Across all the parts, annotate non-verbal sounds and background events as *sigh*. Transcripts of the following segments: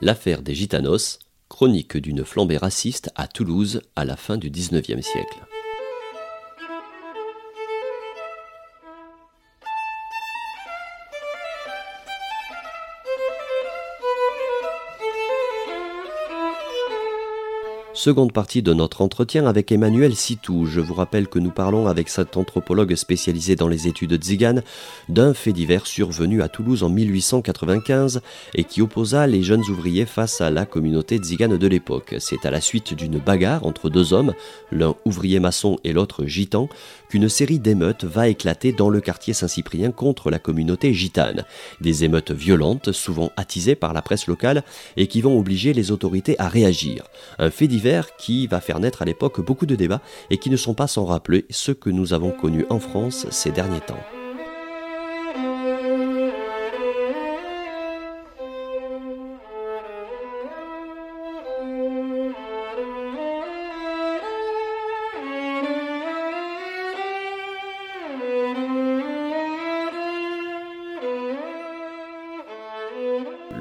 L'affaire des Gitanos, chronique d'une flambée raciste à Toulouse à la fin du XIXe siècle. Seconde partie de notre entretien avec Emmanuel Sitou. Je vous rappelle que nous parlons avec cet anthropologue spécialisé dans les études tziganes d'un fait divers survenu à Toulouse en 1895 et qui opposa les jeunes ouvriers face à la communauté tzigane de l'époque. C'est à la suite d'une bagarre entre deux hommes, l'un ouvrier maçon et l'autre gitan, qu'une série d'émeutes va éclater dans le quartier Saint-Cyprien contre la communauté gitane. Des émeutes violentes, souvent attisées par la presse locale et qui vont obliger les autorités à réagir. Un fait divers qui va faire naître à l'époque beaucoup de débats et qui ne sont pas sans rappeler ce que nous avons connu en France ces derniers temps.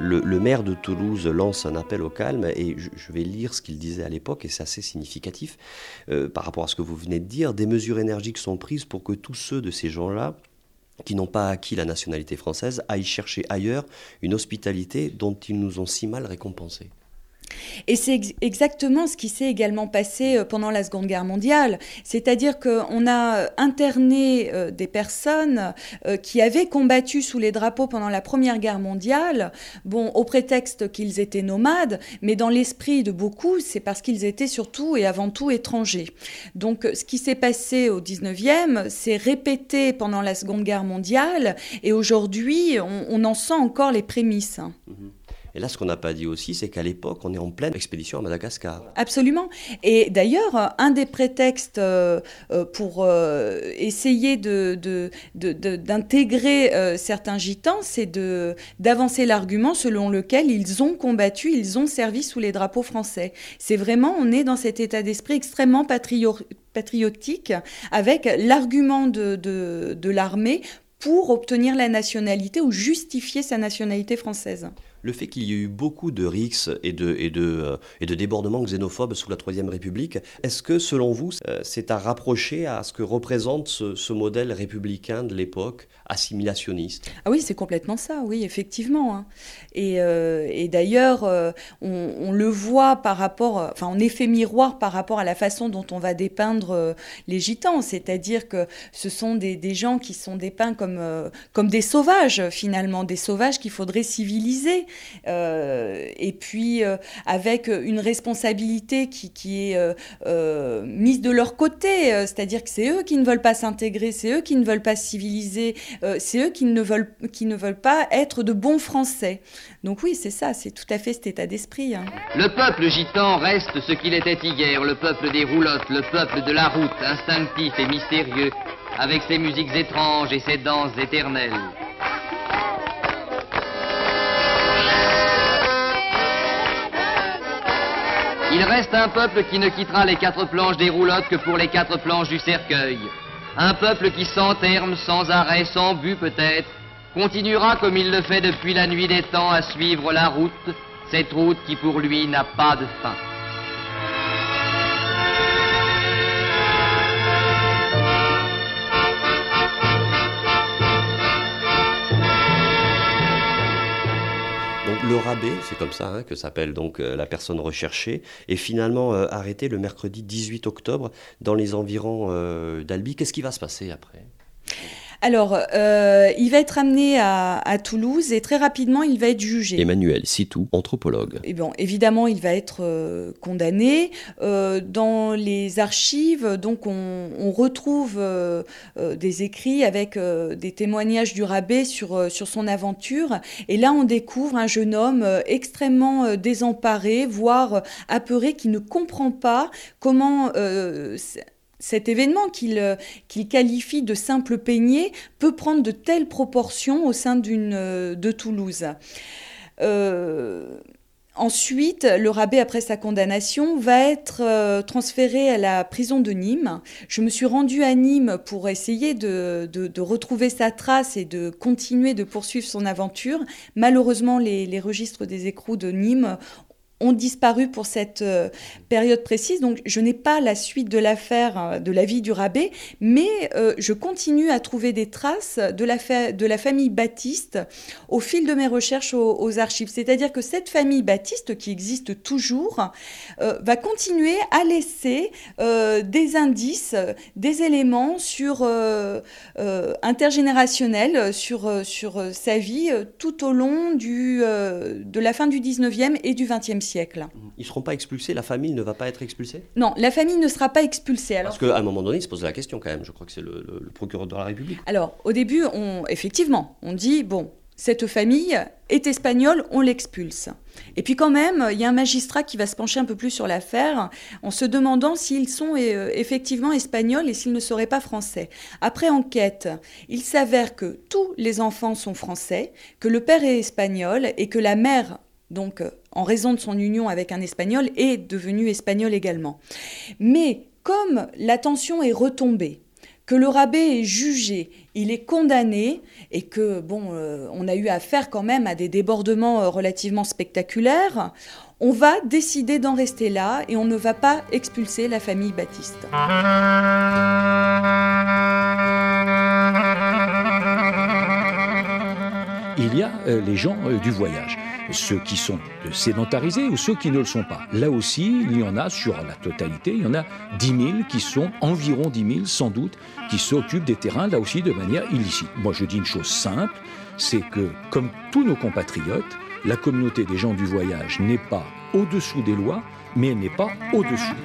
Le, maire de Toulouse lance un appel au calme et je, vais lire ce qu'il disait à l'époque et c'est assez significatif euh, par rapport à ce que vous venez de dire. Des mesures énergiques sont prises pour que tous ceux de ces gens-là qui n'ont pas acquis la nationalité française aillent chercher ailleurs une hospitalité dont ils nous ont si mal récompensé. Et c'est exactement ce qui s'est également passé euh, pendant la Seconde Guerre mondiale. C'est-à-dire qu'on a interné euh, des personnes euh, qui avaient combattu sous les drapeaux pendant la Première Guerre mondiale, bon, au prétexte qu'ils étaient nomades, mais dans l'esprit de beaucoup, c'est parce qu'ils étaient surtout et avant tout étrangers. Donc ce qui s'est passé au 19e, c'est répété pendant la Seconde Guerre mondiale, et aujourd'hui, on, en sent encore les prémices. Mmh et là, ce qu'on n'a pas dit aussi, c'est qu'à l'époque, on est en pleine expédition à Madagascar. Absolument. Et d'ailleurs, un des prétextes euh, euh, pour euh, essayer d'intégrer certains gitans, c'est d'avancer l'argument selon lequel ils ont combattu, ils ont servi sous les drapeaux français. C'est vraiment, on est dans cet état d'esprit extrêmement patriotique avec l'argument de l'armée pour obtenir la nationalité ou justifier sa nationalité française le fait qu'il y ait eu beaucoup de rixes euh, et de débordements xénophobes sous la Troisième République, est-ce que selon vous, euh, c'est à rapprocher à ce que représente ce, modèle républicain de l'époque, assimilationniste? Ah oui, c'est complètement ça, oui, effectivement. Hein. Et, euh, et d'ailleurs, on, le voit par rapport, enfin en effet miroir par rapport à la façon dont on va dépeindre les gitans, c'est-à-dire que ce sont des, gens qui sont dépeints comme des sauvages, finalement, des sauvages qu'il faudrait civiliser. Euh, et puis euh, avec une responsabilité qui, est euh, mise de leur côté, c'est-à-dire que c'est eux qui ne veulent pas s'intégrer, c'est eux qui ne veulent pas civiliser, c'est eux qui ne, veulent, qui ne veulent pas être de bons Français. Donc oui, c'est ça, c'est tout à fait cet état d'esprit. Hein. Le peuple gitan reste ce qu'il était hier, le peuple des roulottes, le peuple de la route, instinctif et mystérieux, avec ses musiques étranges et ses danses éternelles. Il reste un peuple qui ne quittera les quatre planches des roulottes que pour les quatre planches du cercueil. Un peuple qui sans terme, sans arrêt, sans but peut-être, continuera comme il le fait depuis la nuit des temps à suivre la route, cette route qui pour lui n'a pas de fin. Le rabais, c'est comme ça hein, que s'appelle donc euh, la personne recherchée, est finalement euh, arrêté le mercredi 18 octobre dans les environs euh, d'Albi. Qu'est-ce qui va se passer après? Alors, euh, il va être amené à, Toulouse et très rapidement, il va être jugé. Emmanuel Sitou, anthropologue. Et bon, évidemment, il va être euh, condamné. Euh, dans les archives, donc, on, retrouve des écrits avec des témoignages du rabbin sur, sur son aventure. Et là, on découvre un jeune homme extrêmement désemparé, voire apeuré, qui ne comprend pas comment cet événement euh, qu'il qualifie de simple peigné peut prendre de telles proportions au sein euh, de Toulouse. Euh, Ensuite, le rabbin, après sa condamnation, va être transféré à la prison de Nîmes. Je me suis rendue à Nîmes pour essayer de, retrouver sa trace et de continuer de poursuivre son aventure. Malheureusement, les, les registres des écrous de Nîmes ont disparu pour cette euh, période précise. Donc, je n'ai pas la suite de l'affaire euh, de la vie du rabbin, mais euh, je continue à trouver des traces de la, de la famille Baptiste au fil de mes recherches aux, archives. C'est-à-dire que cette famille Baptiste, qui existe toujours, va continuer à laisser des indices, des éléments sur intergénérationnels sur, sur sa vie tout au long du, de la fin du 19e et du 20e siècle siècle. Ils ne seront pas expulsés La famille ne va pas être expulsée? Non, la famille ne sera pas expulsée. Alors Parce qu'à un moment donné, il se pose la question quand même. Je crois que c'est le, procureur de la République. Alors, au début, on, effectivement, on dit, bon, cette famille est espagnole, on l'expulse. Et puis quand même, il y a un magistrat qui va se pencher un peu plus sur l'affaire en se demandant s'ils sont euh, effectivement espagnols et s'ils ne seraient pas français. Après enquête, il s'avère que tous les enfants sont français, que le père est espagnol et que la mère donc euh, en raison de son union avec un Espagnol, est devenu espagnol également. Mais comme la tension est retombée, que le rabbin est jugé, il est condamné, et que bon, euh, on a eu affaire quand même à des débordements euh, relativement spectaculaires, on va décider d'en rester là et on ne va pas expulser la famille Baptiste. Il y a les gens du voyage ceux qui sont sédentarisés ou ceux qui ne le sont pas. Là aussi, il y en a sur la totalité, il y en a 10 000 qui sont, environ 10 000 sans doute, qui s'occupent des terrains, là aussi de manière illicite. Moi, je dis une chose simple, c'est que, comme tous nos compatriotes, la communauté des gens du voyage n'est pas au-dessous des lois, mais elle n'est pas au-dessus.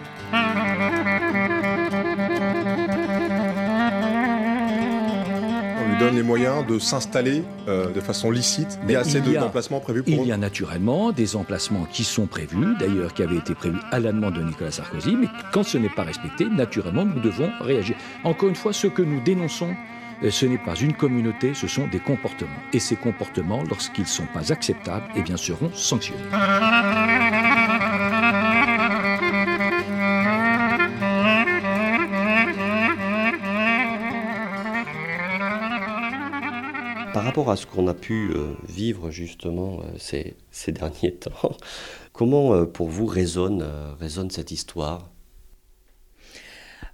Donne les moyens de s'installer euh, de façon licite. Il y a assez d'emplacements prévus pour Il y a naturellement des emplacements qui sont prévus, d'ailleurs qui avaient été prévus à la demande de Nicolas Sarkozy, mais quand ce n'est pas respecté, naturellement, nous devons réagir. Encore une fois, ce que nous dénonçons, euh, ce n'est pas une communauté, ce sont des comportements. Et ces comportements, lorsqu'ils ne sont pas acceptables, eh bien, seront sanctionnés. Rapport à ce qu'on a pu euh, vivre justement euh, ces, *laughs* derniers temps, comment euh, pour vous résonne cette histoire?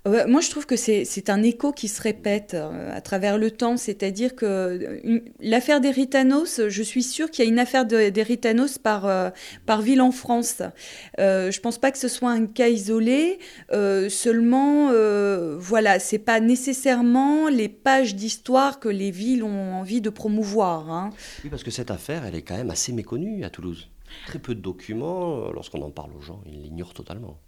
Euh, moi, je trouve que c'est un écho qui se répète euh, à travers le temps. C'est-à-dire que euh, l'affaire des Ritanos, je suis sûre qu'il y a une affaire des Ritanos par, par ville en France. je ne pense pas que ce soit un cas isolé. seulement, voilà, c'est pas nécessairement les pages d'histoire que les villes ont envie de promouvoir. Hein. Oui, parce que cette affaire, elle est quand même assez méconnue à Toulouse. Très peu de documents. Lorsqu'on en parle aux gens, ils l'ignorent totalement.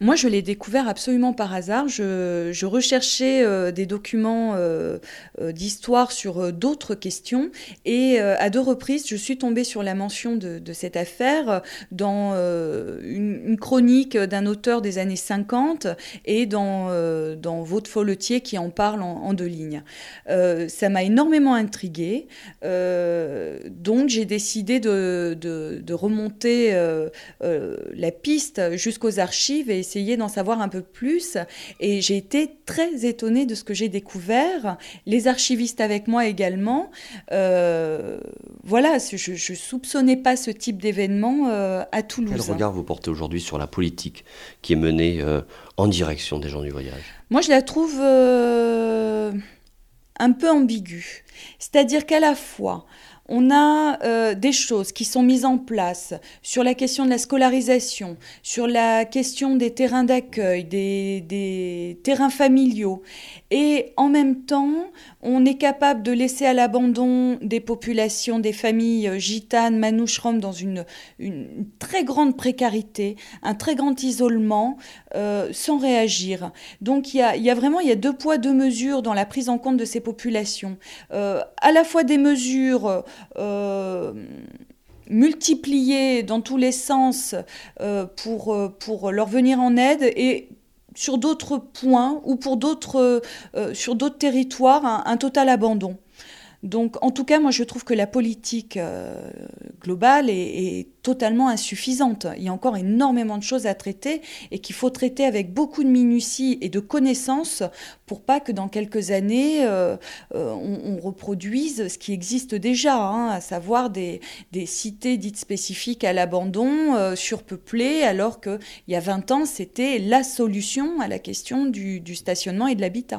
Moi, je l'ai découvert absolument par hasard. Je, recherchais euh, des documents euh, euh, d'histoire sur d'autres questions et à deux reprises, je suis tombée sur la mention de, cette affaire dans une, chronique d'un auteur des années 50 et dans, dans Votre Folletier qui en parle en, deux lignes. ça m'a énormément intriguée. donc, j'ai décidé de, de remonter la piste jusqu'aux archives et essayer d'en savoir un peu plus. Et j'ai été très étonnée de ce que j'ai découvert. Les archivistes avec moi également. Euh, voilà, je ne soupçonnais pas ce type d'événement euh, à Toulouse. Quel regard vous portez aujourd'hui sur la politique qui est menée euh, en direction des gens du voyage? Moi, je la trouve un peu ambiguë. C'est-à-dire qu'à la fois, on a euh, des choses qui sont mises en place sur la question de la scolarisation, sur la question des terrains d'accueil, des, terrains familiaux. Et en même temps, on est capable de laisser à l'abandon des populations, des familles euh, gitanes, manouches, dans une, très grande précarité, un très grand isolement, euh, sans réagir. Donc il y a, vraiment y a deux poids, deux mesures dans la prise en compte de ces populations. à la fois des mesures euh, multipliées dans tous les sens euh, pour, euh, pour leur venir en aide et sur d'autres points ou pour d'autres, sur d'autres territoires un, total abandon. Donc, en tout cas, moi, je trouve que la politique euh, globale est, totalement insuffisante. Il y a encore énormément de choses à traiter et qu'il faut traiter avec beaucoup de minutie et de connaissances pour pas que dans quelques années, euh, euh, on, reproduise ce qui existe déjà, hein, à savoir des, cités dites spécifiques à l'abandon, surpeuplées, alors qu'il y a 20 ans, c'était la solution à la question du stationnement et de l'habitat.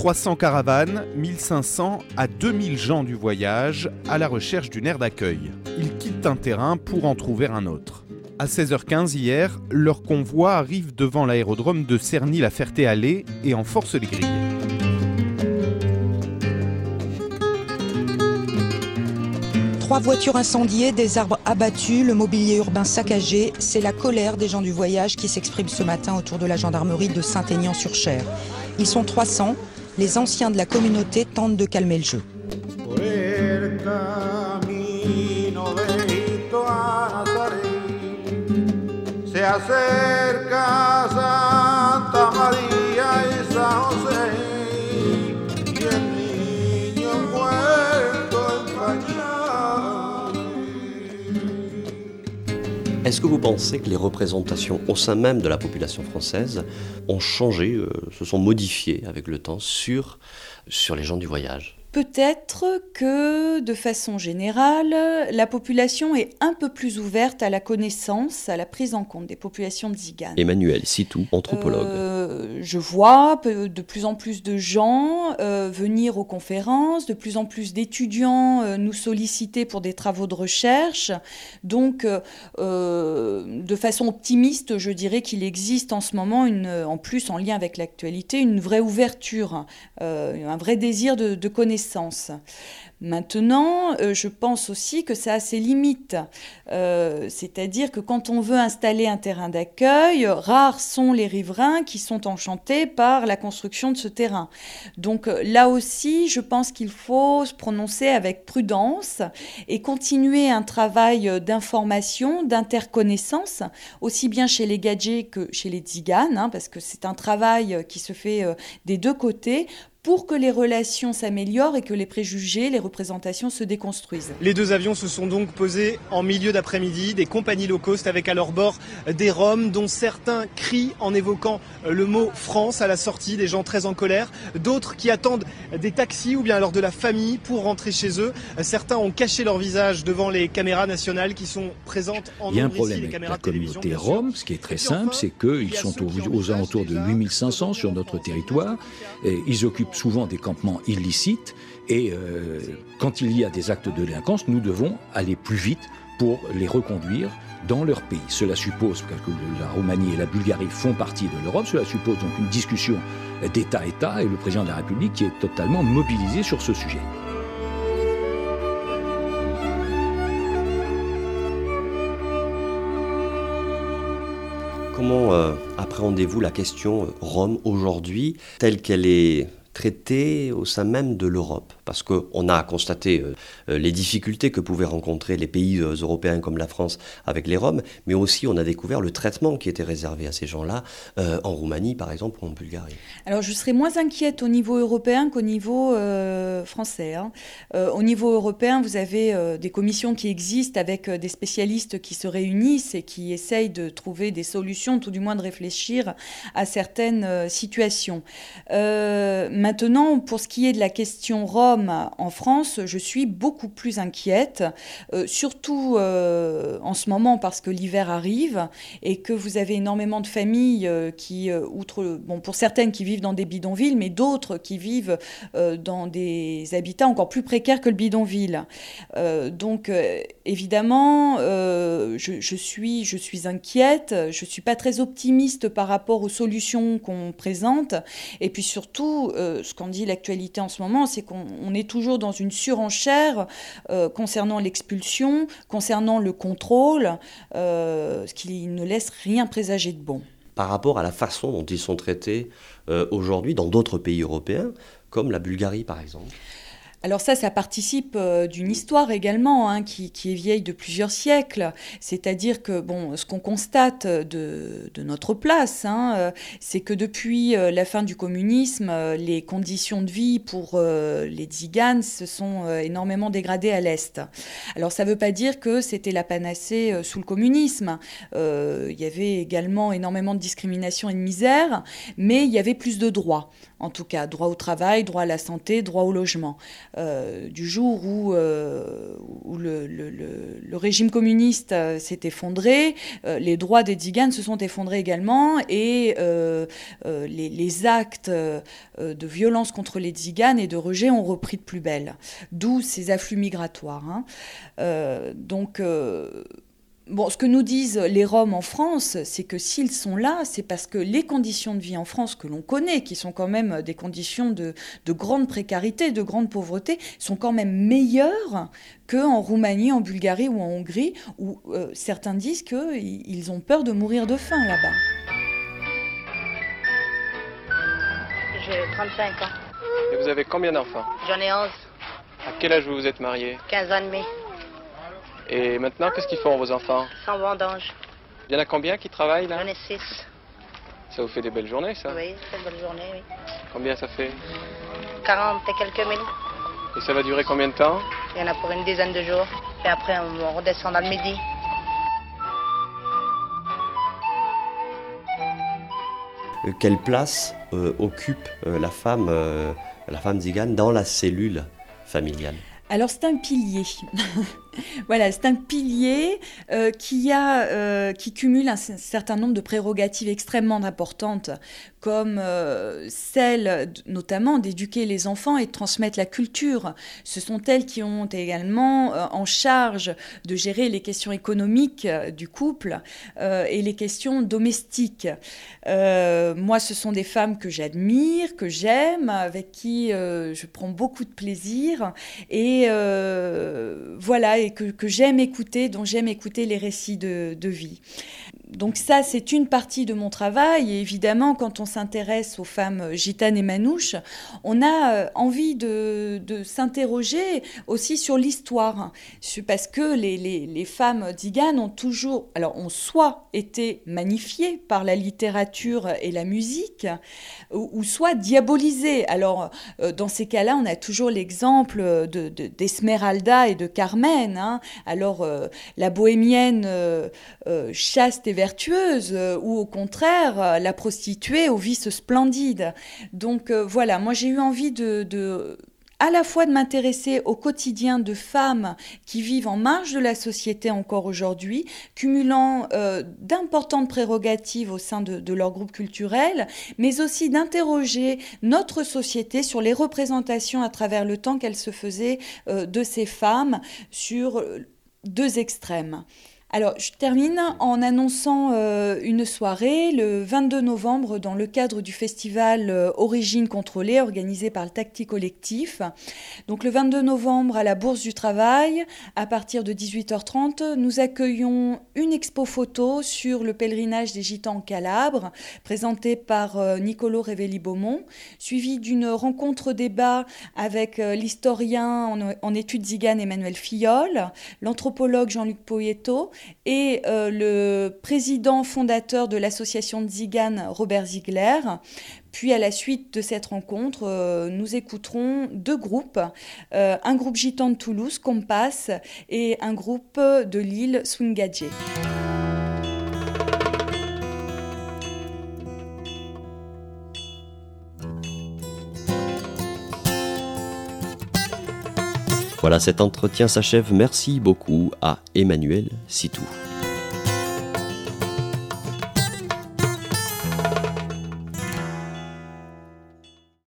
300 caravanes, 1500 à 2000 gens du voyage à la recherche d'une aire d'accueil. Ils quittent un terrain pour en trouver un autre. À 16h15 hier, leur convoi arrive devant l'aérodrome de Cerny-la Ferté-Allée et en force les grilles. Trois voitures incendiées, des arbres abattus, le mobilier urbain saccagé, c'est la colère des gens du voyage qui s'exprime ce matin autour de la gendarmerie de Saint-Aignan-sur-Cher. Ils sont 300, les anciens de la communauté tentent de calmer le jeu. Est-ce que vous pensez que les représentations au sein même de la population française ont changé, euh, se sont modifiées avec le temps sur, sur les gens du voyage? Peut-être que, de façon générale, la population est un peu plus ouverte à la connaissance, à la prise en compte des populations de Ziganes. Emmanuel Sitou, anthropologue. Euh, je vois de plus en plus de gens euh, venir aux conférences, de plus en plus d'étudiants euh, nous solliciter pour des travaux de recherche. Donc, de façon optimiste, je dirais qu'il existe en ce moment, une, en plus en lien avec l'actualité, une vraie ouverture, un vrai désir de, de connaissance connaissances. Maintenant, euh, je pense aussi que ça a ses limites. Euh, c'est-à-dire que quand on veut installer un terrain d'accueil, rares sont les riverains qui sont enchantés par la construction de ce terrain. Donc euh, là aussi, je pense qu'il faut se prononcer avec prudence et continuer un travail d'information, d'interconnaissance, aussi bien chez les gadgets que chez les tziganes, hein, parce que c'est un travail qui se fait des deux côtés pour que les relations s'améliorent et que les préjugés, les représentations se déconstruisent. Les deux avions se sont donc posés en milieu d'après-midi, des compagnies low cost avec à leur bord des Roms dont certains crient en évoquant le mot France à la sortie, des gens très en colère, d'autres qui attendent des taxis ou bien alors de la famille pour rentrer chez eux. Certains ont caché leur visage devant les caméras nationales qui sont présentes en Il y a un problème avec la communauté Rome, ce qui est très simple, c'est qu'ils sont aux, aux alentours de 8500 sur notre territoire. Et ils occupent souvent des campements illicites. Et euh, quand il y a des actes de délinquance, nous devons aller plus vite pour les reconduire dans leur pays. Cela suppose que la Roumanie et la Bulgarie font partie de l'Europe, cela suppose donc une discussion d'État-État et le président de la République qui est totalement mobilisé sur ce sujet. Comment euh, appréhendez-vous la question Rome aujourd'hui, telle qu'elle est traité au sein même de l'Europe, parce qu'on a constaté euh, euh, les difficultés que pouvaient rencontrer les pays euh, européens comme la France avec les Roms, mais aussi on a découvert le traitement qui était réservé à ces gens-là en Roumanie par exemple ou en Bulgarie. Alors je serais moins inquiète au niveau européen qu'au niveau français. Hein. au niveau européen, vous avez des commissions qui existent avec des spécialistes qui se réunissent et qui essayent de trouver des solutions, tout du moins de réfléchir à certaines situations. Maintenant, pour ce qui est de la question Rome en France, je suis beaucoup plus inquiète, euh, surtout euh, en ce moment parce que l'hiver arrive et que vous avez énormément de familles euh, qui, outre, bon, pour certaines qui vivent dans des bidonvilles, mais d'autres qui vivent dans des habitats encore plus précaires que le bidonville. donc, évidemment, je, je, suis, je suis inquiète, je ne suis pas très optimiste par rapport aux solutions qu'on présente, et puis surtout, ce qu'en dit l'actualité en ce moment, c'est qu'on est toujours dans une surenchère euh, concernant l'expulsion, concernant le contrôle, euh, ce qui ne laisse rien présager de bon. Par rapport à la façon dont ils sont traités euh, aujourd'hui dans d'autres pays européens, comme la Bulgarie par exemple alors ça, ça participe euh, d'une histoire également hein, qui, est vieille de plusieurs siècles. C'est-à-dire que bon, ce qu'on constate de, notre place, hein, euh, c'est que depuis euh, la fin du communisme, les conditions de vie pour les tziganes se sont énormément dégradées à l'est. Alors ça ne veut pas dire que c'était la panacée sous le communisme. Il y avait également énormément de discrimination et de misère, mais il y avait plus de droits en tout cas, droit au travail, droit à la santé, droit au logement. Euh, du jour où, euh, le, régime communiste euh, s'est effondré, les droits des Tziganes se sont effondrés également et les, actes de violence contre les Tziganes et de rejet ont repris de plus belle. D'où ces afflux migratoires. Hein. donc, Bon, ce que nous disent les Roms en France, c'est que s'ils sont là, c'est parce que les conditions de vie en France que l'on connaît, qui sont quand même des conditions de, grande précarité, de grande pauvreté, sont quand même meilleures qu'en Roumanie, en Bulgarie ou en Hongrie, où euh, certains disent qu'ils ont peur de mourir de faim là-bas. J'ai 35 ans. Et vous avez combien d'enfants? J'en ai 11. À quel âge vous vous êtes marié 15 ans et demi. Et maintenant, qu'est-ce qu'ils font vos enfants Sans vendange. Il y en a combien qui travaillent là J'en ai six. Ça vous fait des belles journées, ça Oui, c'est une belle journée, oui. Combien ça fait 40 et quelques mille. Et ça va durer combien de temps Il y en a pour une dizaine de jours. Et après, on redescend dans le midi. Euh, quelle place euh, occupe euh, la femme, la femme zigane dans la cellule familiale? Alors c'est un pilier. *laughs* voilà, c'est un pilier euh, euh, qui cumule un certain nombre de prérogatives extrêmement importantes, comme euh, celle notamment d'éduquer les enfants et de transmettre la culture. Ce sont elles qui ont également en charge de gérer les questions économiques du couple et les questions domestiques. moi, ce sont des femmes que j'admire, que j'aime, avec qui je prends beaucoup de plaisir. Et voilà, et que, j'aime écouter, dont j'aime écouter les récits de, vie. Donc ça, c'est une partie de mon travail. Et évidemment, quand on s'intéresse aux femmes gitanes et manouches, on a euh, envie de, s'interroger aussi sur l'histoire. Parce que les, femmes diganes ont toujours, alors ont soit été magnifiées par la littérature et la musique, ou, soit diabolisées. Alors, euh, dans ces cas-là, on a toujours l'exemple d'Esmeralda de, et de Carmen. Hein. Alors, euh, la bohémienne chaste et vertueuse euh, ou au contraire euh, la prostituée au vice splendide. Donc euh, voilà, moi j'ai eu envie de, à la fois de m'intéresser au quotidien de femmes qui vivent en marge de la société encore aujourd'hui, cumulant d'importantes prérogatives au sein de, leur groupe culturel, mais aussi d'interroger notre société sur les représentations à travers le temps qu'elle se faisait de ces femmes sur deux extrêmes. Alors, je termine en annonçant euh, une soirée le 22 novembre dans le cadre du festival euh, Origine contrôlée organisé par le Tacti Collectif. Donc, le 22 novembre à la Bourse du Travail, à partir de 18h30, nous accueillons une expo photo sur le pèlerinage des Gitans en Calabre, présentée par euh, Nicolo Revelli-Beaumont, suivie d'une rencontre débat avec l'historien en, études zigane Emmanuel Fillol, l'anthropologue Jean-Luc Poyetto et euh, le président fondateur de l'association de Zigane, Robert Ziegler. Puis à la suite de cette rencontre, euh, nous écouterons deux groupes, euh, un groupe gitan de Toulouse, Compass, et un groupe de Lille, Swingadje. Voilà, cet entretien s'achève. Merci beaucoup à Emmanuel Sitou.